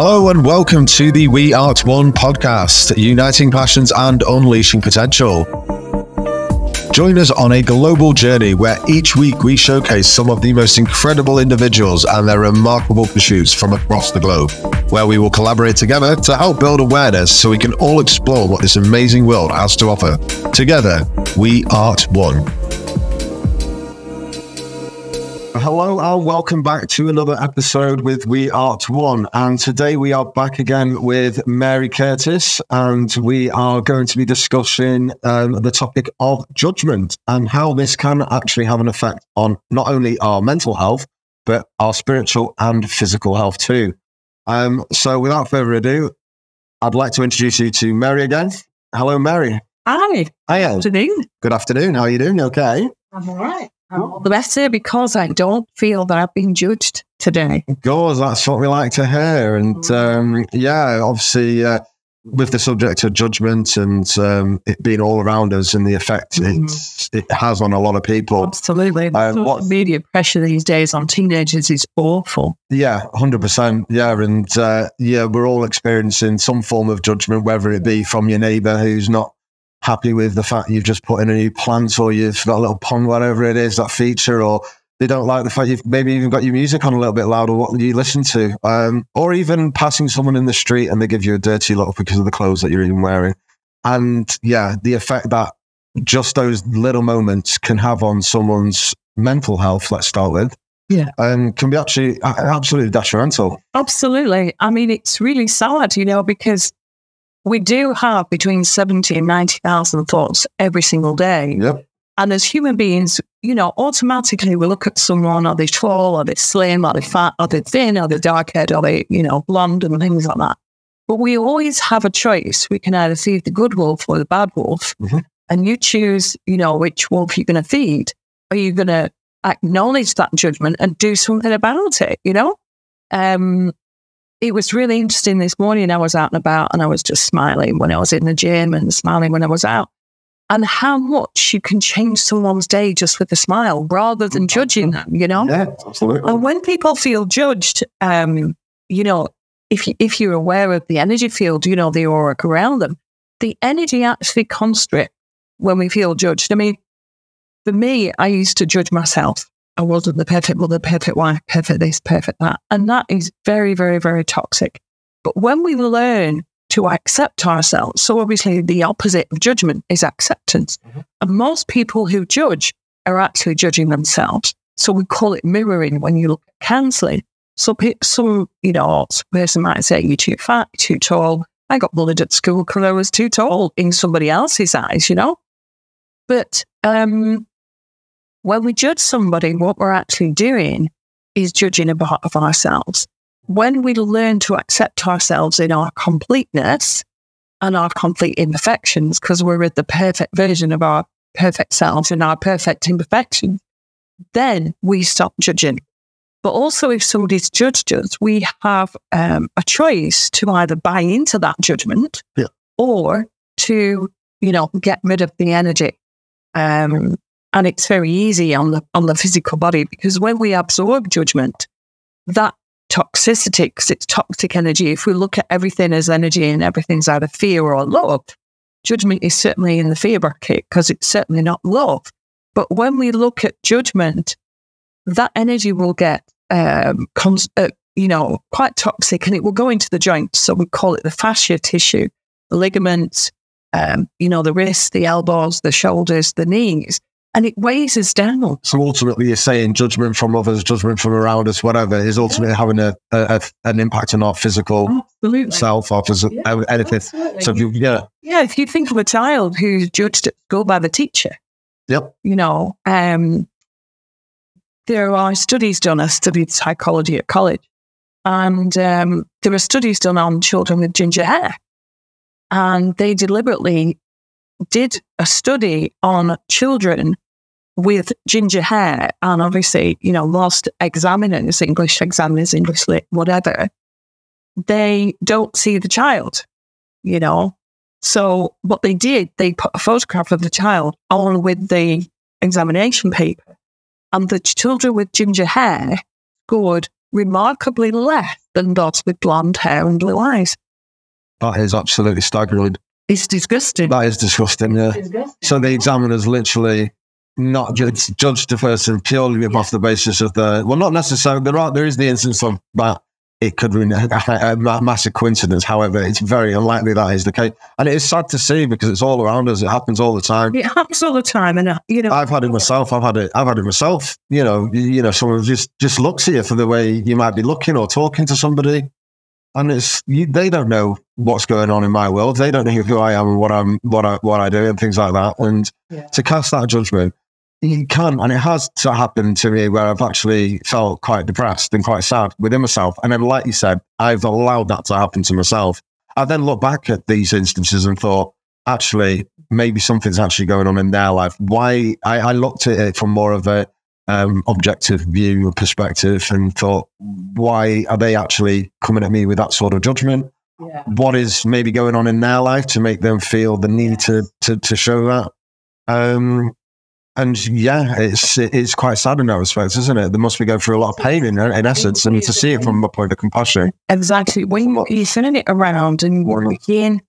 Hello and welcome to the We Art One podcast, uniting passions and unleashing potential. Join us on a global journey where each week we showcase some of the most incredible individuals and their remarkable pursuits from across the globe, where we will collaborate together to help build awareness so we can all explore what this amazing world has to offer. Together, we art one. Hello and welcome back to another episode with We Art One. And today we are back again with Mary Curtis, and we are going to be discussing um, the topic of judgment and how this can actually have an effect on not only our mental health, but our spiritual and physical health too. Um, so without further ado, I'd like to introduce you to Mary again. Hello, Mary. Hi. Hi. Good afternoon. Good afternoon. How are you doing? Okay. I'm all right. All the better because I don't feel that I've been judged today. Good. That's what we like to hear. And um, yeah, obviously, uh, with the subject of judgment and um, it being all around us and the effect Mhm. it's, it has on a lot of people. Absolutely. The Um, what- media pressure these days on teenagers is awful. Yeah, 100%. Yeah. And uh, yeah, we're all experiencing some form of judgment, whether it be from your neighbor who's not happy with the fact you've just put in a new plant or you've got a little pond, whatever it is, that feature, or they don't like the fact you've maybe even got your music on a little bit louder, what you listen to, um, or even passing someone in the street and they give you a dirty look because of the clothes that you're even wearing. And yeah, the effect that just those little moments can have on someone's mental health, let's start with, Yeah. um, can be actually absolutely detrimental. Absolutely. I mean, it's really sad, you know, because we do have between 70 and 90,000 thoughts every single day. Yep. And as human beings, you know, automatically we look at someone, are they tall, are they slim, are they fat, are they thin, are they dark haired, are they, you know, blonde and things like that. But we always have a choice. We can either feed the good wolf or the bad wolf. Mhm. And you choose, you know, which wolf you're going to feed. Are you going to acknowledge that judgment and do something about it, you know? Um, it was really interesting this morning. I was out and about and I was just smiling when I was in the gym and smiling when I was out and how much you can change someone's day just with a smile rather than judging them, you know? Yeah, absolutely. And when people feel judged, um, you know, if you, if you're aware of the energy field, you know, the aura around them, the energy actually constricts when we feel judged. I mean, for me, I used to judge myself. I wasn't the perfect mother, perfect wife, perfect this, perfect that. And that is very, very, very toxic. But when we learn to accept ourselves, so obviously the opposite of judgment is acceptance. Mhm. And most people who judge are actually judging themselves. So we call it mirroring when you look at counseling. So pe- some, you know, some person might say you're too fat, too tall. I got bullied at school because I was too tall in somebody else's eyes, you know. But um, when we judge somebody, what we're actually doing is judging a part of ourselves. When we learn to accept ourselves in our completeness and our complete imperfections, because we're the perfect version of our perfect selves and our perfect imperfections, then we stop judging. But also, if somebody's judged us, we have um, a choice to either buy into that judgment Yeah. or to, you know, get rid of the energy. Um, and it's very easy on the on the physical body because when we absorb judgment, that toxicity, because it's toxic energy. If we look at everything as energy and everything's out of fear or love, judgment is certainly in the fear bracket because it's certainly not love. But when we look at judgment, that energy will get, um, cons- uh, you know, quite toxic and it will go into the joints. So we call it the fascia tissue, the ligaments, um, you know, the wrists, the elbows, the shoulders, the knees, and it weighs us down. So ultimately, you're saying judgment from others, judgment from around us, whatever, is ultimately having a, a, a- an impact on our physical Absolutely. self, our physical Yeah, anything. Absolutely. So if you, yeah, yeah, if you think of a child who's judged at school by the teacher, yep, you know, um, there are studies done. I studied psychology at college, and um, there were studies done on children with ginger hair, and they deliberately did a study on children with ginger hair, and obviously, you know, most examiners, English examiners, English whatever, they don't see the child, you know. So what they did, they put a photograph of the child on with the examination paper, and the children with ginger hair scored remarkably less than those with blonde hair and blue eyes. That is absolutely staggering. It's disgusting. That is disgusting. Yeah. So the examiner's literally not judged judged the person purely off the basis of the well, not necessarily. There are there is the instance of that it could be a, a massive coincidence. However, it's very unlikely that is the case, and it is sad to see because it's all around us. It happens all the time. It happens all the time, and uh, you know, I've had it myself. I've had it. I've had it myself. You know, you, you know, someone just just looks at you for the way you might be looking or talking to somebody, and it's you, they don't know what's going on in my world. They don't know who I am and what I'm what I what I do and things like that. And Yeah. to cast that judgment, you can, and it has to happen to me where I've actually felt quite depressed and quite sad within myself. And then, like you said, I've allowed that to happen to myself. I then look back at these instances and thought, actually, maybe something's actually going on in their life. Why? I, I looked at it from more of a um, objective view or perspective and thought, why are they actually coming at me with that sort of judgment? yeah. what is maybe going on in their life to make them feel the need to to, to show that. Um, and yeah, it's it's quite sad in that respect, isn't it? They must be going through a lot of pain in, in essence, and to see it from a point of compassion. Exactly. When you're turning it around and you're again,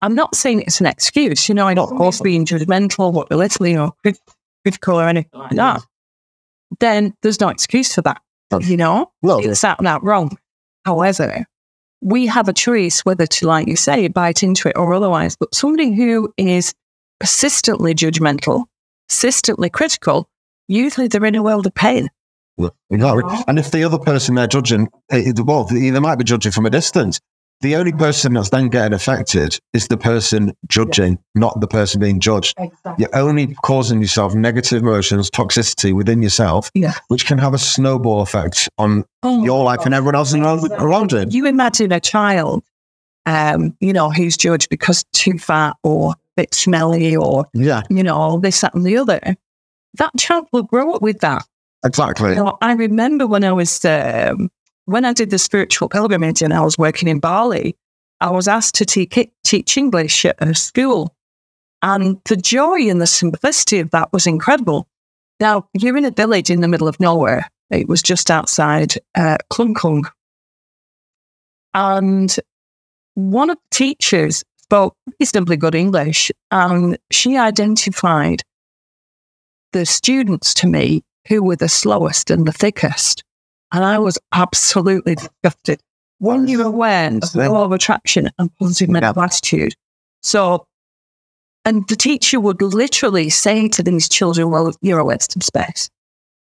I'm not saying it's an excuse. You know, I'm not of course being judgmental or belittling or crit- critical or anything like that. Then there's no excuse for that. You know, No, it's out and out wrong. However, we have a choice whether to, like you say, bite into it or otherwise. But somebody who is persistently judgmental, persistently critical, usually they're in a world of pain. exactly. And if the other person they're judging, eh, well, they they might be judging from a distance. The only person that's then getting affected is the person judging, not the person being judged. You're only causing yourself negative emotions, toxicity within yourself, Yeah. which can have a snowball effect on Oh, your life and everyone else around, around it. you imagine a child, um, you know, who's judged because too fat or a bit smelly or, Yeah, you know, this, that, and the other. That child will grow up with that. exactly. You know, I remember when I was, um, when I did the spiritual pilgrimage and I was working in Bali, I was asked to te- teach English at a school. And the joy and the simplicity of that was incredible. Now, you're in a village in the middle of nowhere. It was just outside uh, Klungkung. And one of the teachers spoke reasonably good English, and she identified the students to me who were the slowest and the thickest. And I was absolutely disgusted. When you're aware of the law of attraction and positive mental attitude. So, and the teacher would literally say to these children, Well, you're a waste of space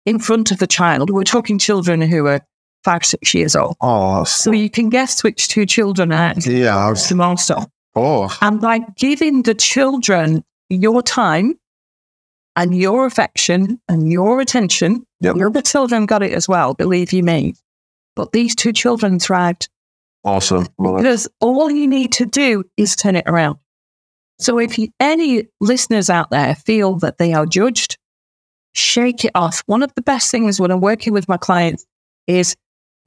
in front of the child. We're talking children who are five, six years old. Oh, So you can guess which two children are yeah. I was, the most of. oh, And by giving the children your time and your affection and your attention, Yep. your other children got it as well, believe you me. But these two children thrived awesome. Well, because all you need to do is turn it around. So if you, any listeners out there feel that they are judged, shake it off. One of the best things when I'm working with my clients is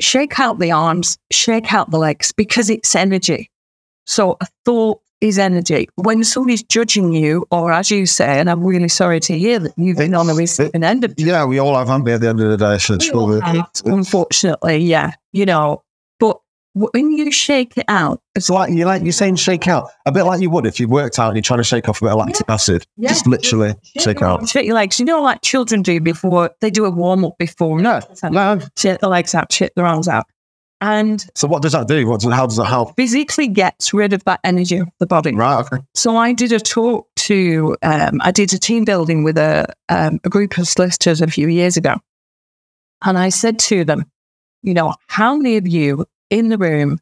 shake out the arms, shake out the legs because it's energy. So a thought is energy. When somebody's judging you, or as you say, and I'm really sorry to hear that you've been on the receiving end of yeah, we all have, haven't we, at the end of the day? So it's probably- unfortunately, yeah, you know, but when you shake it out, It's like you like you're saying shake out a bit like you would if you worked out and you're trying to shake off a bit of lactic acid. Yeah. Just literally shake out. Shake your legs. You know, like children do before they do a warm up before. No, no. Shake the legs out, shake their arms out, and So what does that do? What does, how does that help? physically gets rid of that energy of the body. Right. Okay. So I did a talk to, um, I did a team building with a, um, a group of solicitors a few years ago. And I said to them, you know, how many of you in the room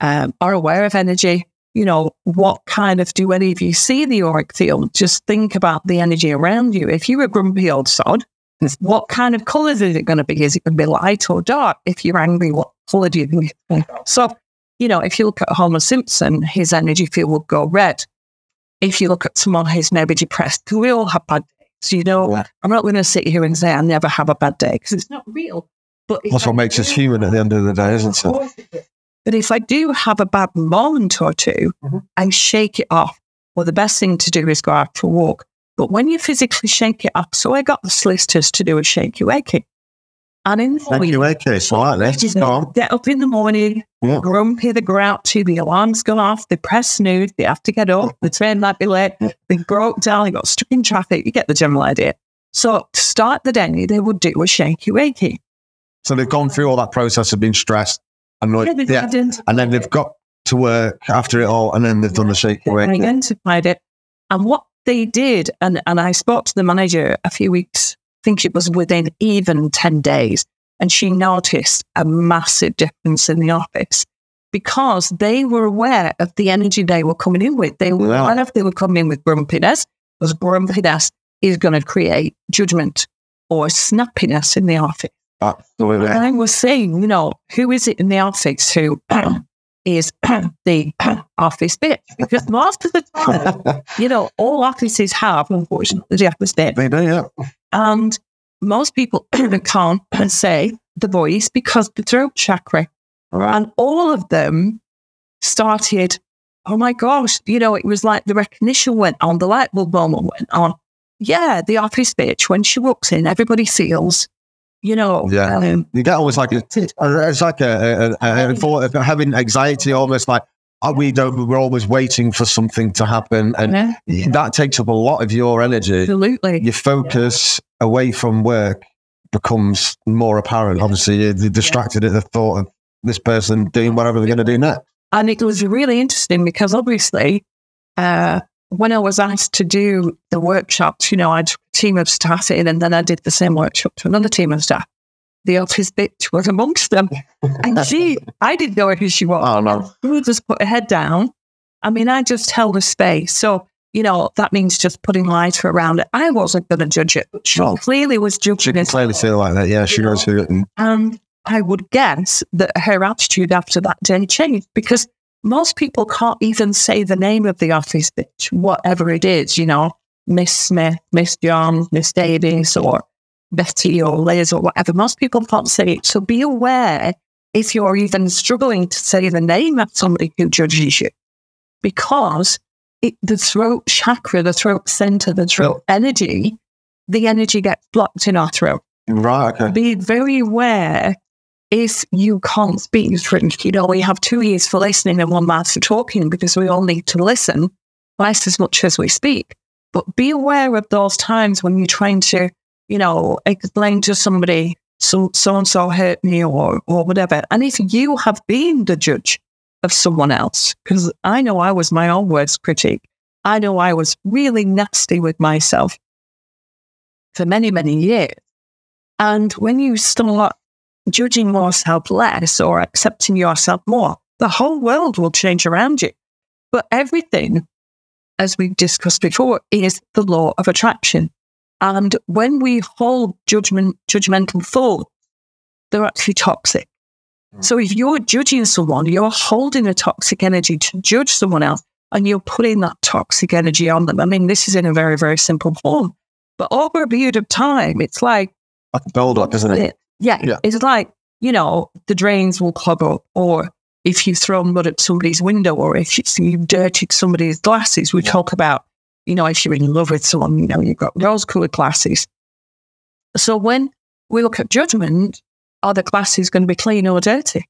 um, are aware of energy? You know, what kind of, do any of you see the auric field? Just think about the energy around you. If you're a grumpy old sod, what kind of colours is it going to be? Is it going to be light or dark? If you're angry, what colour do you think? it's gonna be? So, you know, if you look at Homer Simpson, his energy field will go red. If you look at someone who's maybe depressed, 'cause we all have bad days. You know, Yeah. I'm not going to sit here and say I never have a bad day because it's not real. But if That's I what makes us human at the end of the day, isn't it? course it is. But if I do have a bad moment or 2 Mhm. I shake it off. Well, the best thing to do is go out for a walk. But when you physically shake it off, so I got the solicitors to do a shaky wakey. And in Thank you, AK. So I like this. Go on. get up in the morning, Yeah. grumpy, out to, the alarm's gone off, they press snooze, they have to get up, the train might be late, they broke down, they got stuck in traffic. You get the general idea. So to start the day, they would do a shaky wakey. So they've gone through all that process of being stressed, annoyed, Yeah, they've yeah, identified and then they've got to work after it all, and then they've done the shaky They wake. identified it. And what they did, and, and I spoke to the manager a few weeks, think it was within even 10 days, and she noticed a massive difference in the office because they were aware of the energy they were coming in with. They were Wow. aware if they were coming in with grumpiness, because grumpiness is going to create judgment or snappiness in the office. Absolutely. And I was saying, you know, who is it in the office who is the office bitch? Because most of the time, you know, all offices have, unfortunately, the office bitch. They do, yeah. And most people can't say the voice because the throat chakra. And all of them started, oh my gosh, you know, it was like the recognition went on, the light bulb moment went on. Yeah, the office bitch, when she walks in, everybody feels, you know, Yeah. um, You get almost like a, it's like a, a, a, a thought of having anxiety, almost like we don't. We're always waiting for something to happen, and yeah, that takes up a lot of your energy. absolutely. Your focus away from work becomes more apparent. Obviously, you're distracted at the thought of this person doing whatever they're going to do next. And it was really interesting because obviously, uh, when I was asked to do the workshops, you know, I had a team of staff in and then I did the same workshop to another team of staff. The office bitch was amongst them. And she, I didn't know who she was. Oh no! She would just put her head down. I mean, I just held a space. So, you know, that means just putting light around it. I wasn't going to judge it, but she No. clearly was She judging it. clearly it like that. Yeah, she knows who. And And I would guess that her attitude after that day changed because most people can't even say the name of the office bitch, whatever it is, you know, Miss Smith, Miss John, Miss Davies, or Betty or Liz or whatever. Most people can't say it. So be aware if you're even struggling to say the name of somebody who judges you because it, the throat chakra, the throat center, the throat oh. energy, the energy gets blocked in our throat right, okay. be very aware if you can't speak French. You know, we have two ears for listening and one mouth for talking because we all need to listen twice as much as we speak. But be aware of those times when you're trying to, you know, explain to somebody, so so and so hurt me or or whatever. And if you have been the judge of someone else, because I know I was my own worst critic. I know I was really nasty with myself for many, many years. And when you start judging yourself less or accepting yourself more, the whole world will change around you. But everything, as we've discussed before, is the law of attraction. And when we hold judgment, judgmental thoughts, they're actually toxic. Mm. So if you're judging someone, you're holding a toxic energy to judge someone else and you're putting that toxic energy on them. I mean, this is in a very, very simple form. But over a period of time, it's like, Like a build up, isn't it? it- yeah, Yeah. it's like, you know, the drains will clog up, or if you throw mud at somebody's window, or if you- you've dirtied somebody's glasses. We talk about, you know, if you're in love with someone, you know, you've got rose colored glasses. So when we look at judgment, are the glasses going to be clean or dirty?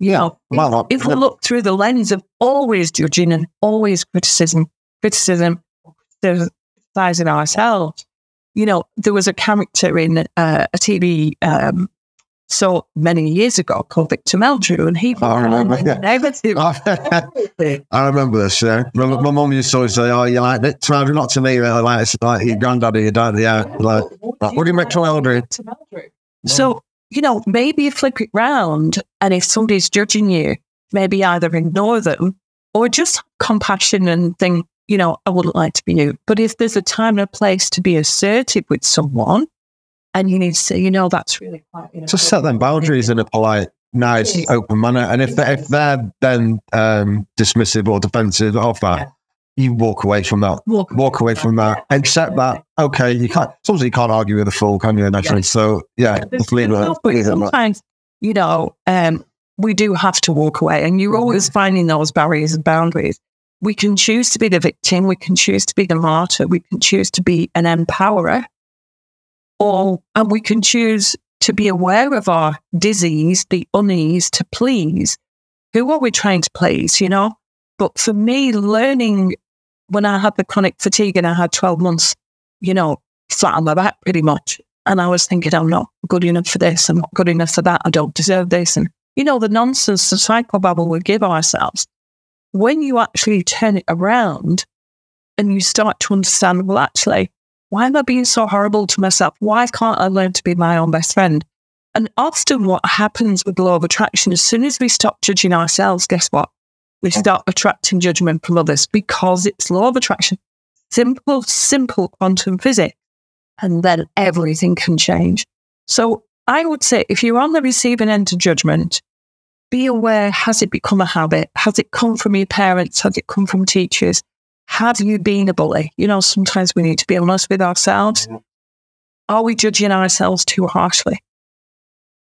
You know, Well, if we look through the lens of always judging and always criticism, criticism, criticizing ourselves, you know, there was a character in uh, a TV um, so many years ago called Victor Meldrew, and he oh, I remember, yeah. negative. I remember this. Yeah, my, my mum used to always say, "Oh, you like it? Well, not to me, really, like it's like your granddad or your dad." Yeah, like, what do you make to Eldred? So, you know, maybe you flip it round and if somebody's judging you, maybe either ignore them or just compassion and think, you know, I wouldn't like to be you. But if there's a time and a place to be assertive with someone and you need to say, you know, that's really quite, you know, Just set them boundaries in a polite, nice, open manner. And if they, if they're then um, dismissive or defensive of that, you walk away from that. walk, Walk away from that. Accept that. Okay, you can't. Sometimes you can't argue with a fool, can you? Naturally. So yeah, just leave it. No, but leave it at that. sometimes, you know, um, we do have to walk away, and you're always finding those barriers and boundaries. We can choose to be the victim, we can choose to be the martyr, we can choose to be an empowerer, or and we can choose to be aware of our disease, the unease to please. Who are we trying to please, you know? But for me, learning when I had the chronic fatigue and I had 12 months, you know, flat on my back pretty much. And I was thinking, I'm not good enough for this. I'm not good enough for that. I don't deserve this. And, you know, the nonsense, the psychobabble we give ourselves. When you actually turn it around and you start to understand, well, actually, why am I being so horrible to myself? Why can't I learn to be my own best friend? And often what happens with law of attraction, as soon as we stop judging ourselves, guess what? We start attracting judgment from others because it's law of attraction. Simple, simple quantum physics. And then everything can change. So I would say if you're on the receiving end of judgment, be aware has it become a habit? Has it come from your parents? Has it come from teachers? Have you been a bully? You know, sometimes we need to be honest with ourselves. Mm-hmm. Are we judging ourselves too harshly?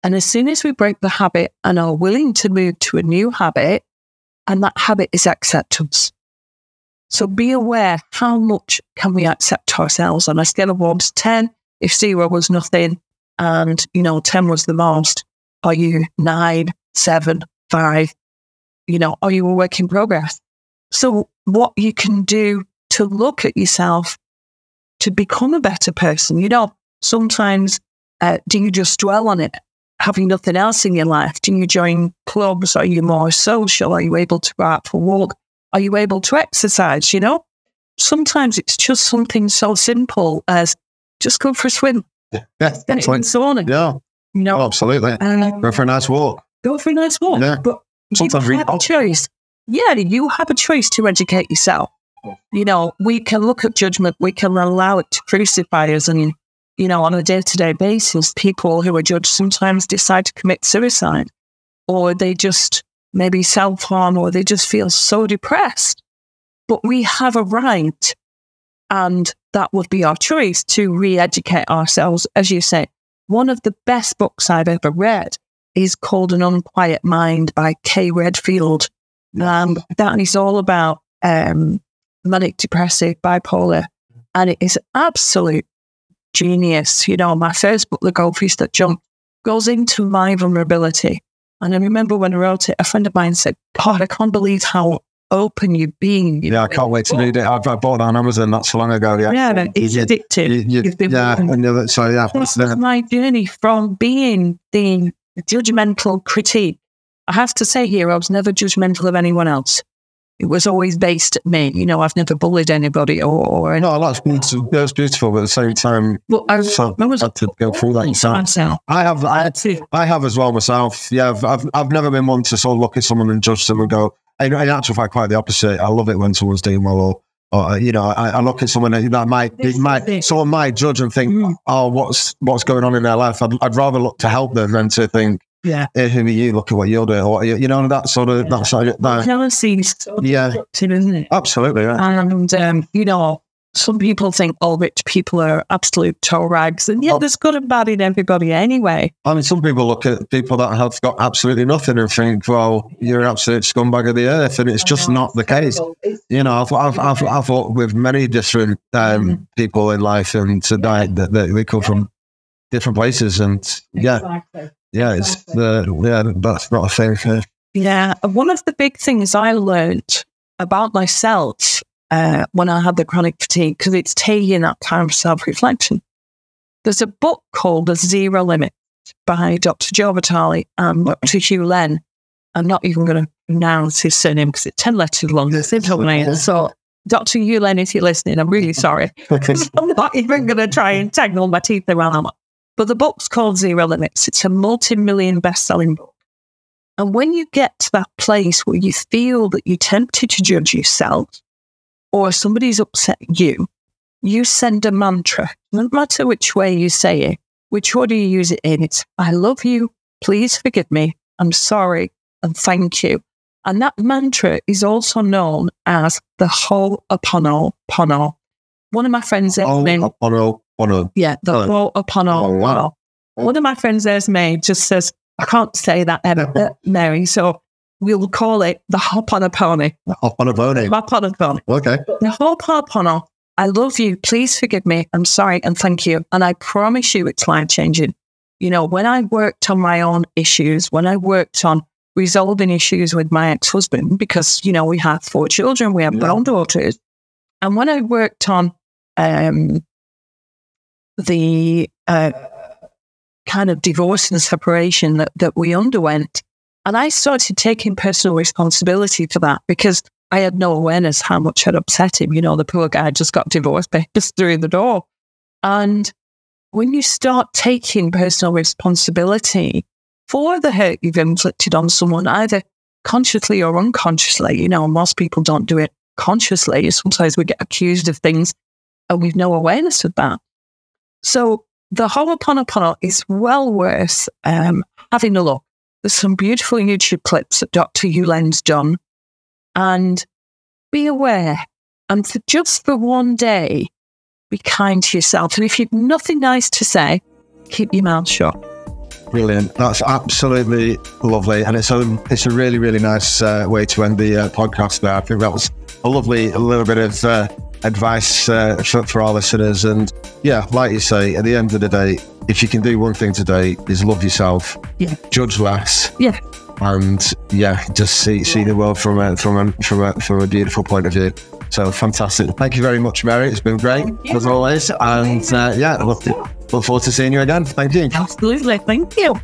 And as soon as we break the habit and are willing to move to a new habit, and that habit is acceptance. So be aware how much can we accept ourselves on a scale of one to 10. If zero was nothing and, you know, 10 was the most, are you nine, seven, five? You know, are you a work in progress? So what you can do to look at yourself to become a better person, you know, sometimes uh, do you just dwell on it? Having nothing else in your life? Do you join clubs? Are you more social? Are you able to go out for a walk? Are you able to exercise? You know, sometimes it's just something so simple as just go for a swim. Yeah, yeah Get it in the sauna. yeah. You know, Oh, absolutely. um, Go for a nice walk. go for a nice walk. Yeah. But Sometimes you have a choice. Yeah, you have a choice to educate yourself. You know, we can look at judgment, we can allow it to crucify us. And, you know, on a day to day basis, people who are judged sometimes decide to commit suicide or they just maybe self harm or they just feel so depressed. But we have a right, and that would be our choice to re educate ourselves. As you say, one of the best books I've ever read is called An Unquiet Mind by Kay Redfield. Um, that is all about um, manic depressive, bipolar, and it is absolute genius. You know, my first book, The Goldfish That Jumped, goes into my vulnerability. And I remember when I wrote it, a friend of mine said, God, I can't believe how open you've been. you Yeah, I can't wait to read it. I've, I bought it on Amazon not so long ago. Yeah. Yeah, and it's You- addictive. you- you- yeah. So, yeah. Was my journey from being the judgmental critique. I have to say here, I was never judgmental of anyone else. It was always based at me. You know, I've never bullied anybody or, or anything. No, that's beautiful. That's beautiful, but at the same time, But I, so I was had to go through that myself. I have, I, I have as well myself. Yeah, I've, I've, I've never been one to sort of look at someone and judge them and go. In, in actual fact, quite the opposite. I love it when someone's doing well, or, or you know, I, I look at someone that might, This might, someone might judge and think, Mm. oh, what's what's going on in their life? I'd, I'd rather look to help them than to think, Yeah. hey, who are you? Look at what you're doing, or you know, that sort of that sort of that. Jealousy so Yeah. isn't it? Absolutely, yeah. And, um, you know, some people think all rich people are absolute toe rags. And yeah, Oh. there's good and bad in everybody anyway. I mean, some people look at people that have got absolutely nothing and think, well, you're an absolute scumbag of the earth. And it's just not the case. You know, I've, I've, I've, I've worked with many different um, people in life and today that, that we come from different places. And yeah, yeah, it's the, yeah, that's not a thing. uh, Yeah, one of the big things I learned about myself uh, when I had the chronic fatigue, because it's taking that time for self reflection. There's a book called The Zero Limit by Dr. Joe Vitale and Dr. Hew Len. I'm not even going to pronounce his surname because it's 10 letters long. It's name. So, Dr. Hew Len, if you're listening, I'm really sorry. I'm not even going to try and tangle my teeth around that. But the book's called Zero Limits. It's a multi million best selling book. And when you get to that place where you feel that you're tempted to judge yourself or somebody's upset you, you send a mantra, no matter which way you say it, which order you use it in. It's, I love you. Please forgive me. I'm sorry. And thank you. And that mantra is also known as the Ho'oponopono. One of my friends, Oh, named no, no. yeah, the. Ho'oponopono. Oh, wow. One of my friends there's May just says, I can't say that, uh, Mary, so we'll call it the Ho'oponopono. Hop on a pony. Ho'oponopono. Okay. The Ho'oponopono. I love you. Please forgive me. I'm sorry and thank you. And I promise you it's life changing. You know, when I worked on my own issues, when I worked on resolving issues with my ex husband, because, you know, we have four children, we have Yeah. granddaughters. And when I worked on um, the uh, kind of divorce and separation that, that we underwent, and I started taking personal responsibility for that because I had no awareness how much had upset him. You know, the poor guy just got divorce papers through the door. And when you start taking personal responsibility for the hurt you've inflicted on someone, either consciously or unconsciously, you know, most people don't do it consciously. Sometimes we get accused of things and we've no awareness of that. So the Ho'oponopono is well worth um, having a look. There's some beautiful YouTube clips that Dr. Hew Len's done. And be aware. And for just for one day, be kind to yourself. And if you've nothing nice to say, keep your mouth shut. Brilliant. That's absolutely lovely, and it's a it's a really really nice uh, way to end the uh, podcast. There, I think that was lovely a little bit of uh, advice uh, for, for our listeners. And yeah, like you say, at the end of the day, if you can do one thing today, is love yourself, Yeah. judge less, Yeah. and yeah, just see see the world from a from a from a from a beautiful point of view. So fantastic! Thank you very much, Mary. It's been great as always, and uh, yeah, look look forward to seeing you again. Thank you. Absolutely. Thank you.